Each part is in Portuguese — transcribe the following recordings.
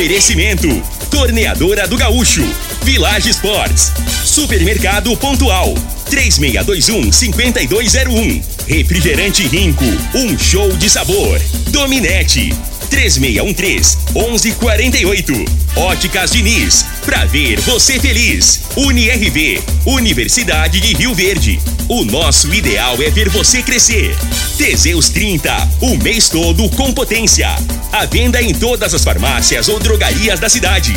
Oferecimento: Torneadora do Gaúcho, Village Sports, Supermercado Pontual, 3621-5201. Refrigerante Rinco, um show de sabor. Dominete, 3613-1148. Óticas Diniz, pra ver você feliz. UniRV, Universidade de Rio Verde. O nosso ideal é ver você crescer. Teseus 30, o mês todo com potência. A venda em todas as farmácias ou drogarias da cidade.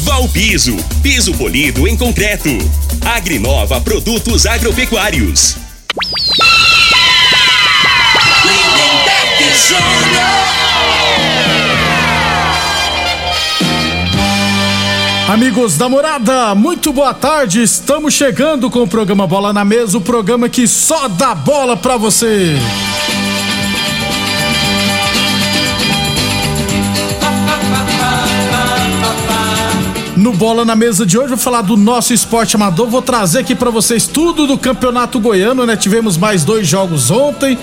Valpiso, piso polido em concreto. Agrinova Produtos Agropecuários. Amigos da morada, muito boa tarde. Estamos chegando com o programa Bola na Mesa o programa que só dá bola pra você. No Bola na Mesa de hoje, vou falar do nosso esporte amador. Vou trazer aqui pra vocês tudo do Campeonato Goiano, né? Tivemos mais dois jogos ontem,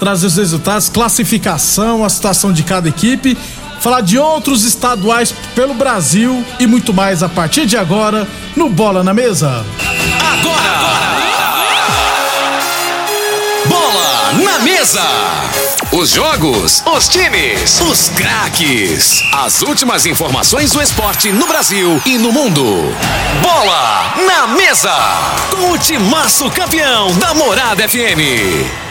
trazer os resultados, classificação, a situação de cada equipe. Falar de outros estaduais pelo Brasil e muito mais a partir de agora no Bola na Mesa. Bola na mesa. Os jogos, os times, os craques. As últimas informações do esporte no Brasil e no mundo. Bola na mesa. Com o timaço campeão da Morada FM.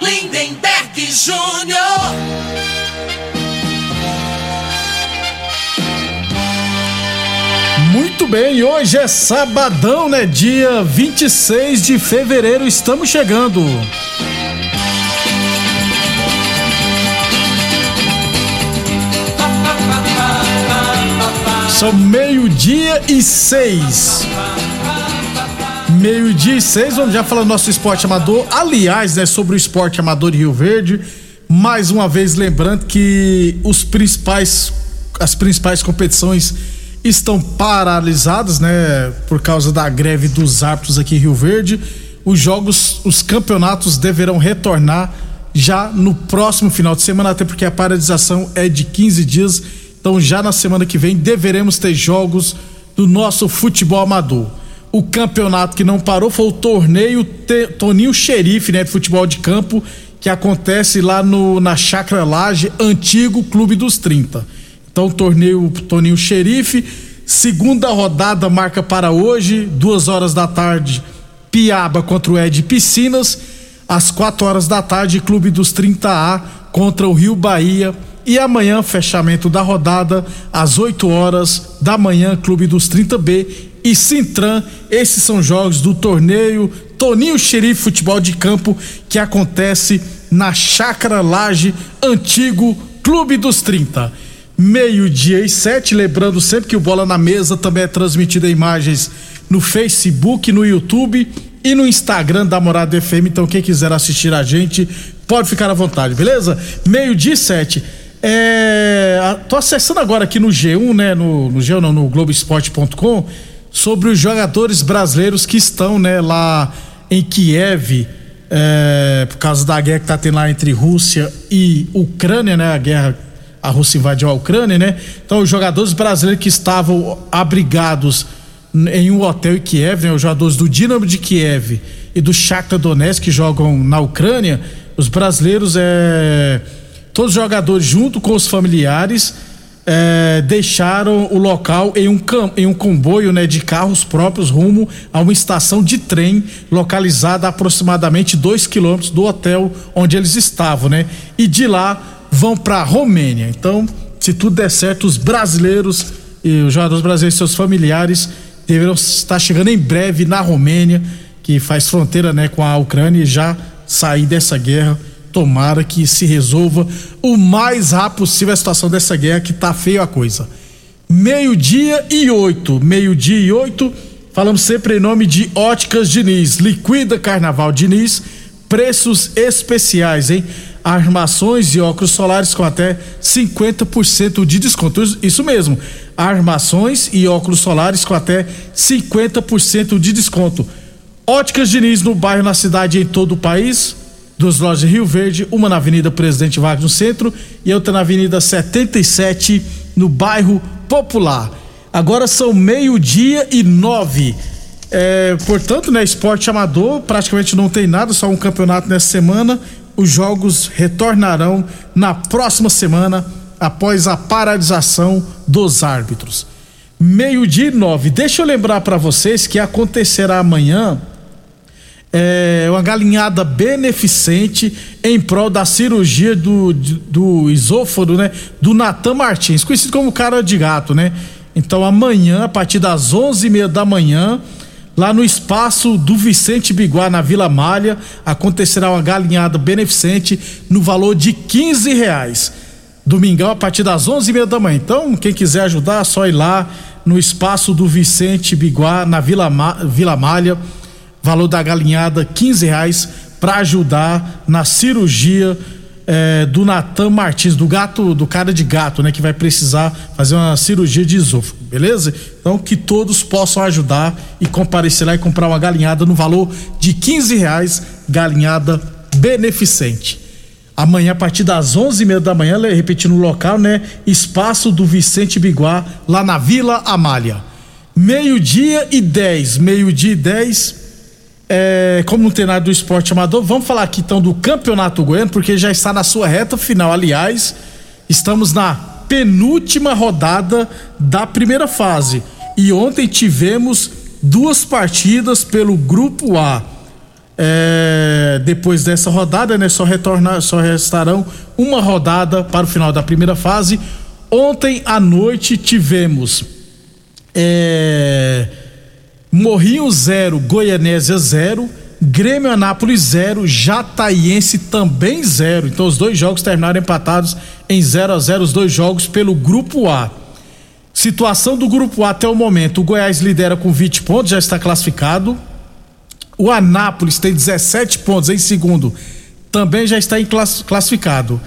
Lindenberg Júnior. Muito bem, hoje é sabadão, né? Dia 26 de fevereiro, estamos chegando. São meio-dia e seis. Meio-dia e seis, vamos já falar do nosso esporte amador. Aliás, né, sobre o esporte amador de Rio Verde. Mais uma vez lembrando que os principais, as principais competições estão paralisadas, né, por causa da greve dos árbitros aqui em Rio Verde. Os jogos, os campeonatos deverão retornar já no próximo final de semana, até porque a paralisação é de 15 dias. Então, já na semana que vem, deveremos ter jogos do nosso futebol amador. O campeonato que não parou foi o torneio Te- Toninho Xerife, né, de futebol de campo, que acontece lá no, na Chácara Laje, antigo Clube dos 30. Então, torneio Toninho Xerife, segunda rodada marca para hoje, duas horas da tarde, Piaba contra o Ed Piscinas, às quatro horas da tarde, Clube dos 30A contra o Rio Bahia. E amanhã, fechamento da rodada, às 8 horas da manhã, Clube dos 30B e Sintran. Esses são jogos do torneio Toninho Xerife Futebol de Campo, que acontece na Chácara Laje, antigo Clube dos 30. Meio-dia e sete, lembrando sempre que o Bola na Mesa também é transmitido em imagens no Facebook, no YouTube e no Instagram da Morada FM. Então, quem quiser assistir a gente, pode ficar à vontade, beleza? Meio-dia e sete. É, tô acessando agora aqui no G1, né? No, no G1, não, no Globoesporte.com, sobre os jogadores brasileiros que estão, né, lá em Kiev, é, por causa da guerra que tá tendo lá entre Rússia e Ucrânia, né? A guerra a Rússia invadiu a Ucrânia, né? Então, os jogadores brasileiros que estavam abrigados em um hotel em Kiev, né? Os jogadores do Dinamo de Kiev e do Shakhtar Donetsk que jogam na Ucrânia, os brasileiros, é, todos os jogadores junto com os familiares é, deixaram o local em um, em um comboio né, de carros próprios rumo a uma estação de trem localizada a aproximadamente 2 quilômetros do hotel onde eles estavam, né? E de lá vão para Romênia. Então, se tudo der certo, os brasileiros e os jogadores brasileiros e seus familiares deverão estar chegando em breve na Romênia, que faz fronteira né, com a Ucrânia, e já sair dessa guerra. Tomara que se resolva o mais rápido possível a situação dessa guerra, que tá feia a coisa. Meio-dia e oito. Meio-dia e oito. Falamos sempre em nome de Óticas Diniz, Liquida Carnaval Diniz, preços especiais, hein? Armações e óculos solares com até 50% de desconto. Isso mesmo, armações e óculos solares com até 50% de desconto. Óticas Diniz no bairro, na cidade e em todo o país. Duas lojas de Rio Verde, uma na Avenida Presidente Vargas no centro e outra na Avenida 77 no bairro Popular. Agora são meio-dia e nove. É, portanto, né, esporte amador praticamente não tem nada, só um campeonato nessa semana. Os jogos retornarão na próxima semana, após a paralisação dos árbitros. Meio-dia e nove. Deixa eu lembrar para vocês que acontecerá amanhã é, uma galinhada beneficente em prol da cirurgia do, do esôfago, né? Do Natan Martins, conhecido como cara de gato, né? Então amanhã, a partir das onze e meia da manhã, lá no espaço do Vicente Biguá, na Vila Malha, acontecerá uma galinhada beneficente no valor de quinze reais. Domingão, a partir das onze e meia da manhã. Então, quem quiser ajudar, é só ir lá no espaço do Vicente Biguá, na Vila, Ma Vila Malha valor da galinhada 15 reais para ajudar na cirurgia é, do Natan Martins, do gato, do cara de gato, né? Que vai precisar fazer uma cirurgia de esôfago, beleza? Então que todos possam ajudar e comparecer lá e comprar uma galinhada no valor de 15 reais, galinhada beneficente. Amanhã, a partir das onze e meia da manhã, repetindo o local, né? Espaço do Vicente Biguá, lá na Vila Amália. Meio-dia e 10, meio-dia e 10 é, como não tem nada do esporte amador, vamos falar aqui então do Campeonato Goiano, porque já está na sua reta final. Aliás, estamos na penúltima rodada da primeira fase. E ontem tivemos duas partidas pelo Grupo A. É, depois dessa rodada, né, só, retornar, só restarão uma rodada para o final da primeira fase. Ontem à noite tivemos. É, Morrinho 0, Goianésia 0, Grêmio Anápolis 0, Jataiense também 0. Então os dois jogos terminaram empatados em 0 a 0 os dois jogos pelo grupo A. Situação do grupo A até o momento: o Goiás lidera com 20 pontos, já está classificado. O Anápolis tem 17 pontos em segundo, também já está classificado.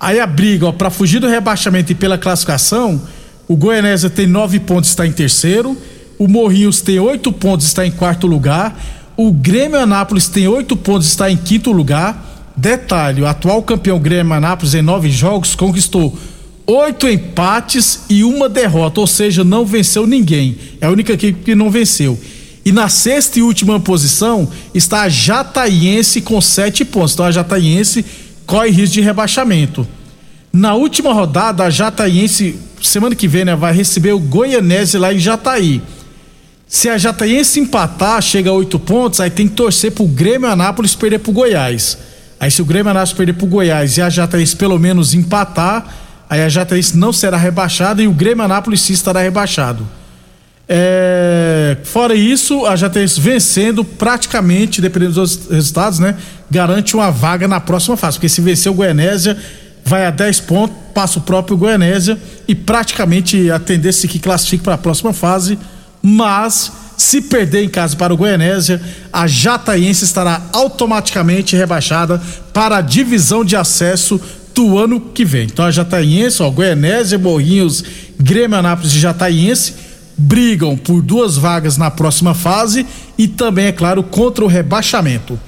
Aí a briga para fugir do rebaixamento e pela classificação: o Goianésia tem 9 pontos, está em terceiro. O Morrinhos tem oito pontos, está em quarto lugar. O Grêmio Anápolis tem oito pontos, está em quinto lugar. Detalhe: o atual campeão Grêmio Anápolis em nove jogos conquistou oito empates e uma derrota, ou seja, não venceu ninguém. É a única equipe que não venceu. E na sexta e última posição está a Jataiense com sete pontos. Então a Jataiense corre risco de rebaixamento. Na última rodada, a Jataiense, semana que vem, né, vai receber o Goianese lá em Jataí. Se a Jataiense empatar, chega a oito pontos, aí tem que torcer pro Grêmio Anápolis perder pro Goiás. Aí se o Grêmio Anápolis perder pro Goiás e a Jataiense pelo menos empatar, aí a Jataiense não será rebaixada e o Grêmio Anápolis sim estará rebaixado. É, fora isso, a Jataiense vencendo praticamente, dependendo dos resultados, né, garante uma vaga na próxima fase, porque se vencer o Goianésia, vai a 10 pontos, passa o próprio Goianésia e praticamente a tendência que classifique para a próxima fase mas se perder em casa para o Goianésia, a Jataiense estará automaticamente rebaixada para a divisão de acesso do ano que vem. Então a Jataiense, ó, Goianésia, Morrinhos, Grêmio Anápolis e Jataiense brigam por duas vagas na próxima fase e também, é claro, contra o rebaixamento.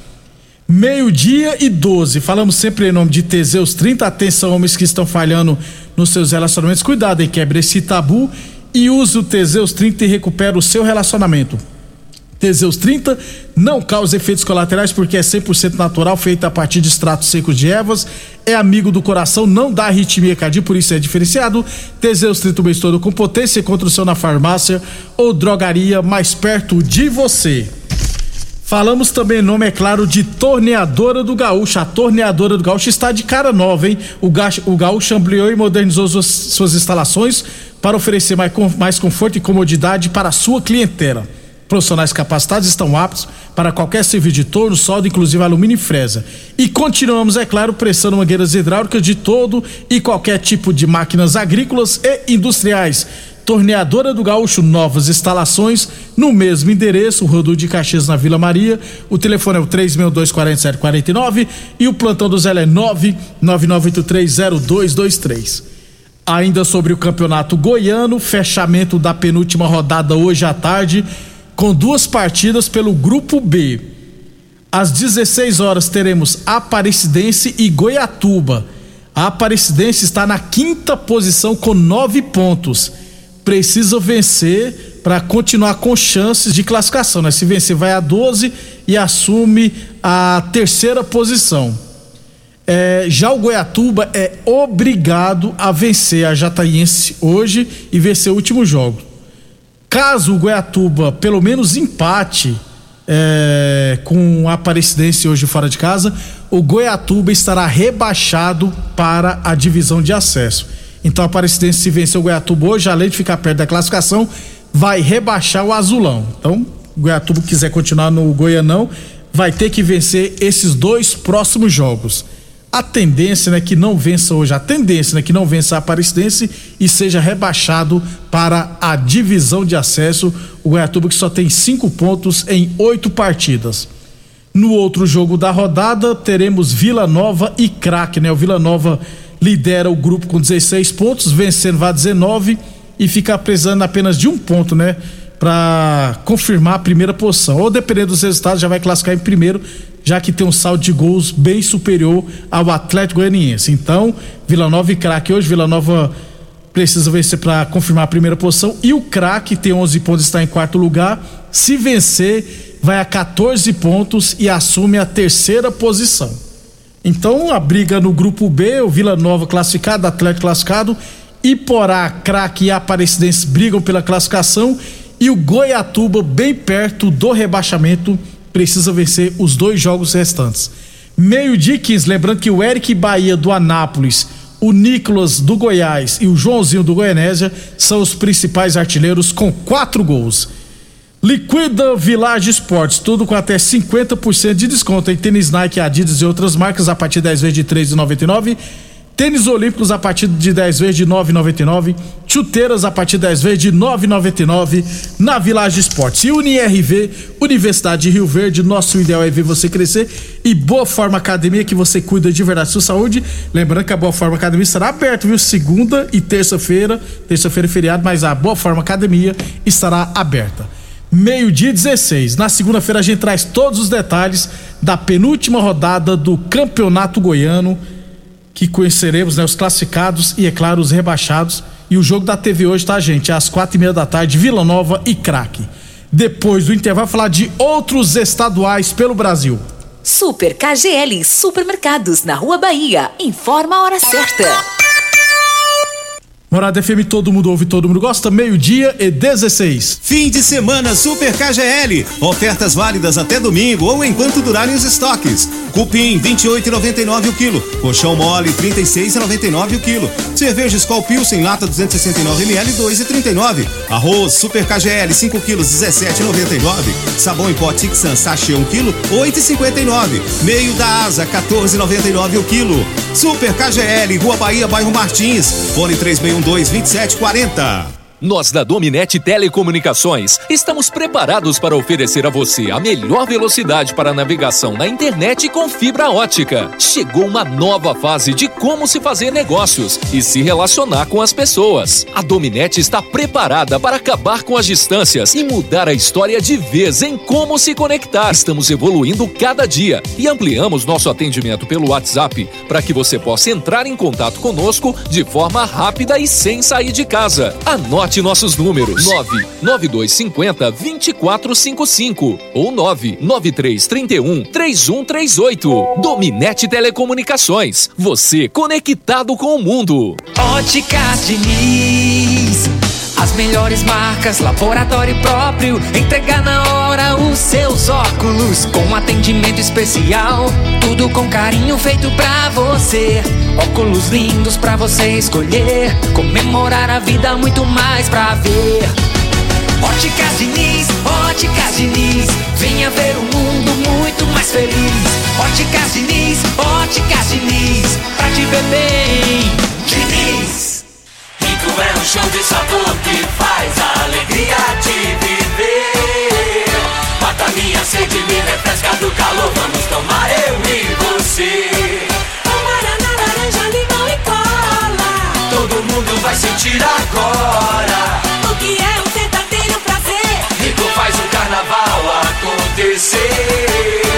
Meio-dia e 12. Falamos sempre em nome de Teseus 30. Atenção, homens que estão falhando nos seus relacionamentos. Cuidado e quebre esse tabu e use o Teseus 30 e recupera o seu relacionamento. Teseus 30 não causa efeitos colaterais porque é 100% natural, feito a partir de extratos secos de ervas, é amigo do coração, não dá arritmia cardíaca, por isso é diferenciado. Teseus 30 o mês todo com potência, encontra o seu na farmácia ou drogaria mais perto de você. Falamos também, nome é claro, de Torneadora do Gaúcho. A Torneadora do Gaúcho está de cara nova, hein? O, Gaúcho, o Gaúcho ampliou e modernizou suas, suas instalações para oferecer mais, mais conforto e comodidade para a sua clientela. Profissionais capacitados estão aptos para qualquer serviço de torno, solda, inclusive alumínio e fresa. E continuamos, é claro, prestando mangueiras hidráulicas de todo e qualquer tipo de máquinas agrícolas e industriais Torneadora do Gaúcho, novas instalações no mesmo endereço, Rodul de Caxias na Vila Maria. O telefone é o 3624749 e o plantão do Zé é 999830223. Ainda sobre o Campeonato Goiano, fechamento da penúltima rodada hoje à tarde, com duas partidas pelo Grupo B. Às 16 horas teremos Aparecidense e Goiatuba. A Aparecidense está na quinta posição com nove pontos precisa vencer para continuar com chances de classificação, né? Se vencer vai a 12 e assume a terceira posição. É, já o Goiatuba é obrigado a vencer a Jataiense hoje e vencer o último jogo. Caso o Goiatuba pelo menos empate é, com a Aparecidense hoje fora de casa, o Goiatuba estará rebaixado para a divisão de acesso. Então a Aparecidense se vencer o Goiatuba hoje, além de ficar perto da classificação, vai rebaixar o Azulão. Então, o Goiatuba quiser continuar no Goianão, vai ter que vencer esses dois próximos jogos. A tendência, né, que não vença hoje, a tendência, né, que não vença a Aparecidense e seja rebaixado para a divisão de acesso. O Goiatuba que só tem cinco pontos em oito partidas. No outro jogo da rodada, teremos Vila Nova e Craque, né? O Vila Nova lidera o grupo com 16 pontos, vencendo vai 19 e fica precisando apenas de um ponto, né? Para confirmar a primeira posição. Ou dependendo dos resultados, já vai classificar em primeiro, já que tem um saldo de gols bem superior ao Atlético Goianiense. Então, Vila Nova e Craque hoje, Vila Nova precisa vencer para confirmar a primeira posição e o Craque tem 11 pontos, está em quarto lugar. Se vencer, vai a 14 pontos e assume a terceira posição. Então a briga no grupo B, o Vila Nova classificado, Atlético classificado, Iporá, Craque e Aparecidense brigam pela classificação e o Goiatuba bem perto do rebaixamento precisa vencer os dois jogos restantes. Meio-dia 15, lembrando que o Eric Bahia do Anápolis, o Nicolas do Goiás e o Joãozinho do Goianésia são os principais artilheiros com quatro gols. Liquida Village Esportes, tudo com até 50% de desconto em tênis Nike, Adidas e outras marcas a partir de 10 vezes de R$ 3,99. Tênis Olímpicos a partir de 10 vezes de R$ 9,99. Chuteiras a partir de 10 vezes de R$ 9,99 na Village Esportes. E UniRV, Universidade de Rio Verde, nosso ideal é ver você crescer. E Boa Forma Academia, que você cuida de verdade da sua saúde. Lembrando que a Boa Forma Academia estará aberta, viu? Segunda e terça-feira. Terça-feira é feriado, mas a Boa Forma Academia estará aberta meio-dia 16. Na segunda-feira a gente traz todos os detalhes da penúltima rodada do Campeonato Goiano, que conheceremos né, os classificados e, é claro, os rebaixados. E o jogo da TV hoje, tá, gente? Às quatro e meia da tarde, Vila Nova e Craque. Depois do intervalo, falar de outros estaduais pelo Brasil. Super KGL Supermercados na Rua Bahia. Informa a hora certa. Morada FM, todo mundo ouve, todo mundo gosta. Meio-dia e 16. Fim de semana Super KGL. Ofertas válidas até domingo ou enquanto durarem os estoques. Cupim 28,99 o quilo. Colchão mole 36,99 o quilo. Cerveja Skol Pilsen lata 269 ml 2,39. Arroz Super KGL 5 quilos 17,99. Sabão em pó Tixan sachê 1 quilo 8,59. Meio da asa 14,99 o quilo. Super KGL Rua Bahia Bairro Martins. Fone 36 3212 2740. Nós da Dominete Telecomunicações estamos preparados para oferecer a você a melhor velocidade para navegação na internet com fibra ótica. Chegou uma nova fase de como se fazer negócios e se relacionar com as pessoas. A Dominete está preparada para acabar com as distâncias e mudar a história de vez em como se conectar. Estamos evoluindo cada dia e ampliamos nosso atendimento pelo WhatsApp para que você possa entrar em contato conosco de forma rápida e sem sair de casa. Anote Anote nossos números: 99250 2455 ou 99331 3138. Dominete Telecomunicações. Você conectado com o mundo. Óticas Diniz. As melhores marcas, laboratório próprio, entregar na hora os seus com atendimento especial, tudo com carinho feito pra você. Óculos lindos pra você escolher, comemorar a vida muito mais pra ver. Óticas Diniz, Óticas Diniz, venha ver o mundo muito mais feliz. Óticas Diniz, Óticas Diniz, pra te ver bem. Diniz. Rico é um show de sabor que faz a alegria de viver. Mata minha sede, me refresca do calor. Vamos tomar eu e você. Guaraná, laranja, limão e cola. Todo mundo vai sentir agora. O que é um verdadeiro prazer? Rico faz o carnaval acontecer.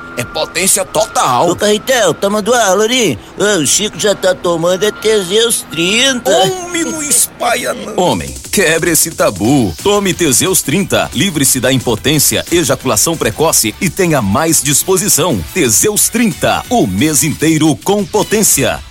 é potência total. Ô, Carretel, tá mandando aula ali? Ô, o Chico já tá tomando é Teseus 30. Homem, não espalha não. Homem, quebre esse tabu. Tome Teseus 30. Livre-se da impotência, ejaculação precoce e tenha mais disposição. Teseus 30. O mês inteiro com potência.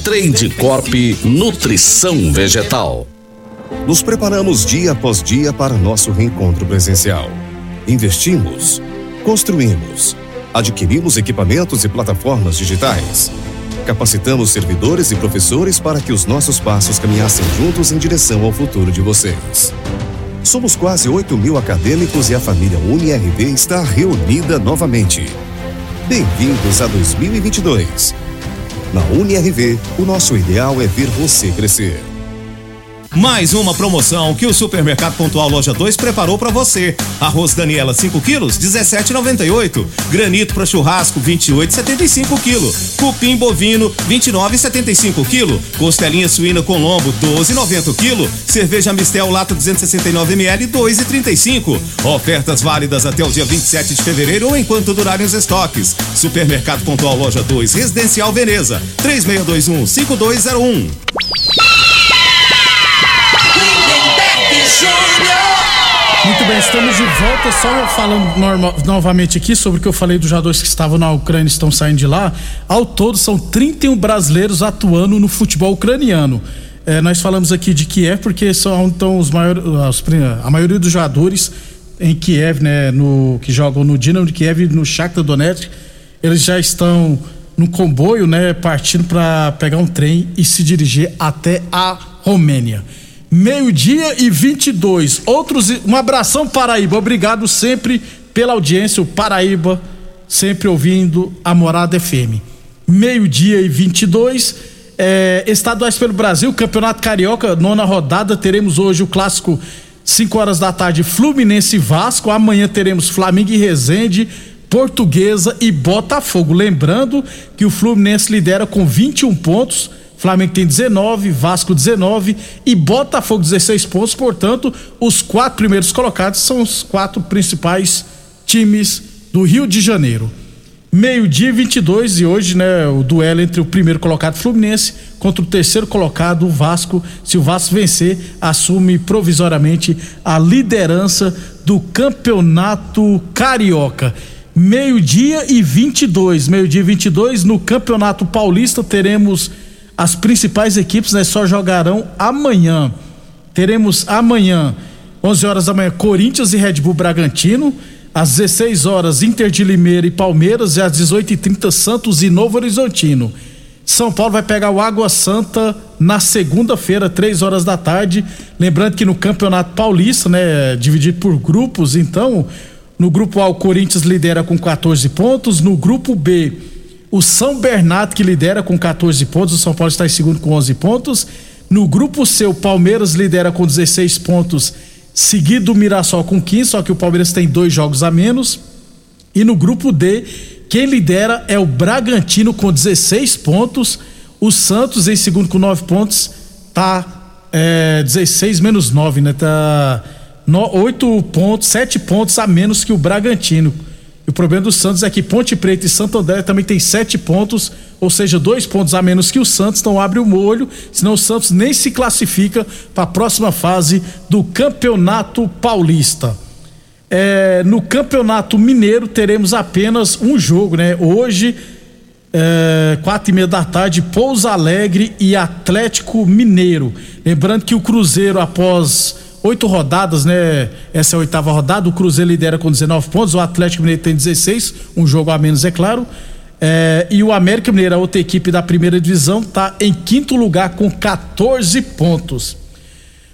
Trade Corp Nutrição Vegetal. Nos preparamos dia após dia para nosso reencontro presencial. Investimos, construímos, adquirimos equipamentos e plataformas digitais. Capacitamos servidores e professores para que os nossos passos caminhassem juntos em direção ao futuro de vocês. Somos quase 8 mil acadêmicos e a família UniRV está reunida novamente. Bem-vindos a 2022. Na UniRV, o nosso ideal é ver você crescer. Mais uma promoção que o Supermercado Pontual Loja 2 preparou para você. Arroz Daniela 5 quilos, 17,98. Granito para churrasco, 28,75 kg. Cupim bovino, 29,75 kg. Costelinha suína com lombo, 12,90 kg. Cerveja Mistel lata 269 ml, 2,35. Ofertas válidas até o dia 27 de fevereiro ou enquanto durarem os estoques. Supermercado Pontual Loja 2, Residencial Veneza, 3621 5201. Muito bem, estamos de volta. Só falando novamente aqui sobre o que eu falei dos jogadores que estavam na Ucrânia e estão saindo de lá. Ao todo, são 31 brasileiros atuando no futebol ucraniano. É, nós falamos aqui de Kiev porque são então os maiores, a maioria dos jogadores em Kiev, né, no que jogam no Dinamo de Kiev e no Shakhtar Donetsk, eles já estão no comboio, né, partindo para pegar um trem e se dirigir até a Romênia. Meio-dia e 22. Outros. Um abração, Paraíba. Obrigado sempre pela audiência. O Paraíba sempre ouvindo a Morada FM. Meio-dia e 22. É, estaduais pelo Brasil, Campeonato Carioca, nona rodada. Teremos hoje o clássico 5 horas da tarde, Fluminense e Vasco. Amanhã teremos Flamengo e Resende, Portuguesa e Botafogo. Lembrando que o Fluminense lidera com 21 pontos. Flamengo tem 19, Vasco 19 e Botafogo 16 pontos. Portanto, os quatro primeiros colocados são os quatro principais times do Rio de Janeiro. Meio-dia e 22 e hoje, né, o duelo entre o primeiro colocado Fluminense contra o terceiro colocado o Vasco. Se o Vasco vencer, assume provisoriamente a liderança do Campeonato Carioca. Meio-dia e 22, meio-dia e 22 no Campeonato Paulista teremos as principais equipes, né, só jogarão amanhã. Teremos amanhã, 11 horas da manhã, Corinthians e Red Bull Bragantino. Às 16 horas, Inter de Limeira e Palmeiras. E às 18h30, Santos e Novo Horizontino. São Paulo vai pegar o Água Santa na segunda-feira, 3 horas da tarde. Lembrando que no Campeonato Paulista, né, dividido por grupos, então, no grupo A o Corinthians lidera com 14 pontos, no grupo B o São Bernardo que lidera com 14 pontos, o São Paulo está em segundo com 11 pontos. No grupo C, o Palmeiras lidera com 16 pontos, seguido o Mirassol com 15, só que o Palmeiras tem dois jogos a menos. E no grupo D, quem lidera é o Bragantino com 16 pontos. O Santos em segundo com 9 pontos, tá é, 16 menos 9, né? Tá no, 8 pontos, 7 pontos a menos que o Bragantino. E o problema do Santos é que Ponte Preta e Santo André também tem 7 pontos, ou seja, dois pontos a menos que o Santos, não abre o molho, senão o Santos nem se classifica para a próxima fase do Campeonato Paulista. É, no Campeonato Mineiro teremos apenas um jogo, né? Hoje, é, quatro e meia da tarde, Pouso Alegre e Atlético Mineiro. Lembrando que o Cruzeiro, após oito rodadas, né? Essa é a oitava rodada, o Cruzeiro lidera com 19 pontos, o Atlético Mineiro tem 16, um jogo a menos, é claro. É, e o América Mineiro, a outra equipe da primeira divisão, está em quinto lugar com 14 pontos.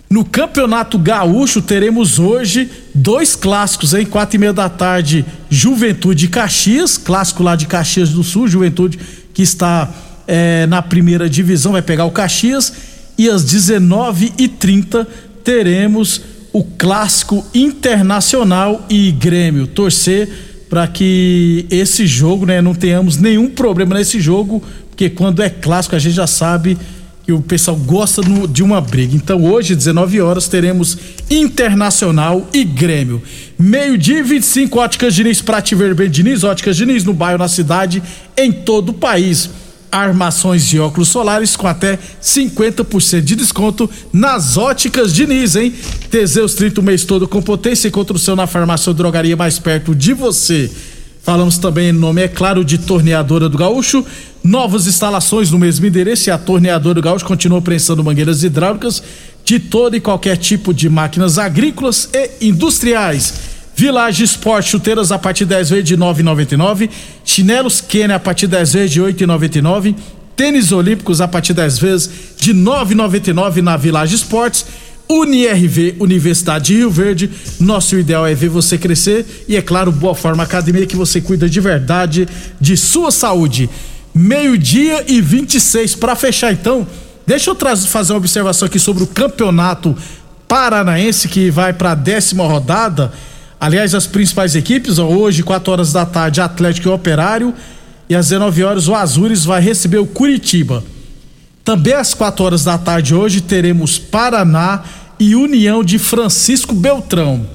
No Campeonato Gaúcho teremos hoje dois clássicos, em quatro e meia da tarde, Juventude e Caxias, clássico lá de Caxias do Sul, Juventude que está é, na primeira divisão, vai pegar o Caxias, e às 19h30 teremos o clássico internacional e Grêmio. Torcer para que esse jogo, né, não tenhamos nenhum problema nesse jogo, porque quando é clássico a gente já sabe que o pessoal gosta de uma briga. Então hoje, 19 horas, teremos Internacional e Grêmio. Meio-dia 25, Óticas Diniz, Prate Vermelho Diniz, Óticas Diniz, no bairro, na cidade, em todo o país. Armações de óculos solares com até 50% de desconto nas óticas Diniz, hein? Teseus 30 o mês todo com potência e construção na farmácia ou drogaria mais perto de você. Falamos também em nome, é claro, de Torneadora do Gaúcho. Novas instalações no mesmo endereço e a Torneadora do Gaúcho continua prensando mangueiras hidráulicas de todo e qualquer tipo de máquinas agrícolas e industriais. Village Sport chuteiras a partir 10 vezes de 9,99. Chinelos Kenny a partir 10 vezes de 8,99. Tênis Olímpicos a partir 10 vezes de 9,99 na Village Sports UniRV, Universidade de Rio Verde. Nosso ideal é ver você crescer e, é claro, Boa Forma Academia que você cuida de verdade de sua saúde. Meio-dia e 26 para fechar então. Deixa eu fazer uma observação aqui sobre o campeonato paranaense que vai para a décima rodada. Aliás, as principais equipes, ó, hoje, 4 horas da tarde, Atlético e Operário. E às 19 horas, o Azures vai receber o Curitiba. Também às 4 horas da tarde hoje teremos Paraná e União de Francisco Beltrão.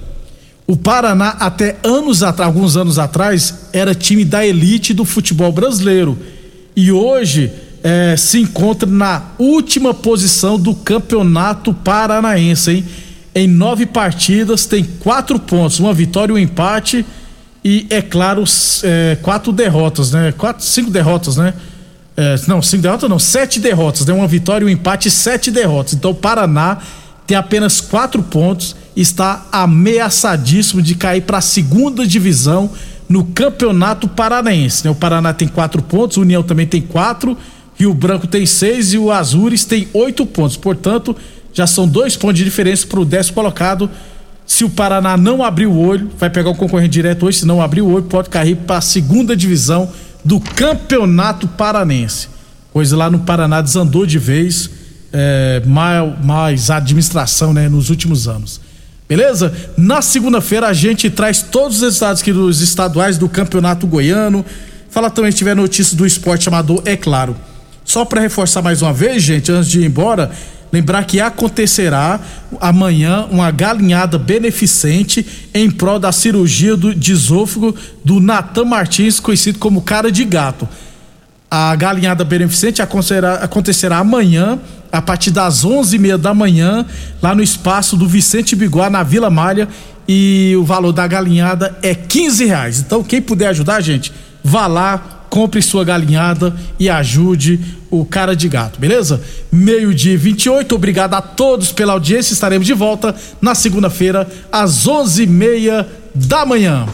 O Paraná, até anos atrás, alguns anos atrás, era time da elite do futebol brasileiro. E hoje eh, se encontra na última posição do campeonato paranaense, hein? Em nove partidas tem quatro pontos, uma vitória e um empate. E, é claro, eh, quatro derrotas, né? Quatro, cinco derrotas, né? É, não, cinco derrotas não, sete derrotas, né? Uma vitória, um empate e sete derrotas. Então o Paraná tem apenas quatro pontos, está ameaçadíssimo de cair para a segunda divisão no Campeonato Paranaense. Né? O Paraná tem quatro pontos, o União também tem quatro, Rio Branco tem seis e o Azures tem oito pontos. Portanto, já são dois pontos de diferença para o décimo colocado. Se o Paraná não abrir o olho, vai pegar o concorrente direto hoje. Se não abrir o olho, pode cair para a segunda divisão do Campeonato Paranense. Coisa lá no Paraná desandou de vez, é, mais, mais administração né, nos últimos anos. Beleza? Na segunda-feira a gente traz todos os resultados aqui dos estaduais do Campeonato Goiano. Fala também se tiver notícias do esporte amador, é claro. Só para reforçar mais uma vez, gente, antes de ir embora, lembrar que acontecerá amanhã uma galinhada beneficente em prol da cirurgia do, esôfago do Natan Martins, conhecido como cara de gato. A galinhada beneficente acontecerá, acontecerá amanhã, a partir das onze e meia da manhã, lá no espaço do Vicente Biguá, na Vila Malha, e o valor da galinhada é quinze reais. Então, quem puder ajudar, gente, vá lá, compre sua galinhada e ajude o cara de gato, beleza? Meio-dia 28, obrigado a todos pela audiência. Estaremos de volta na segunda-feira, às onze e meia da manhã.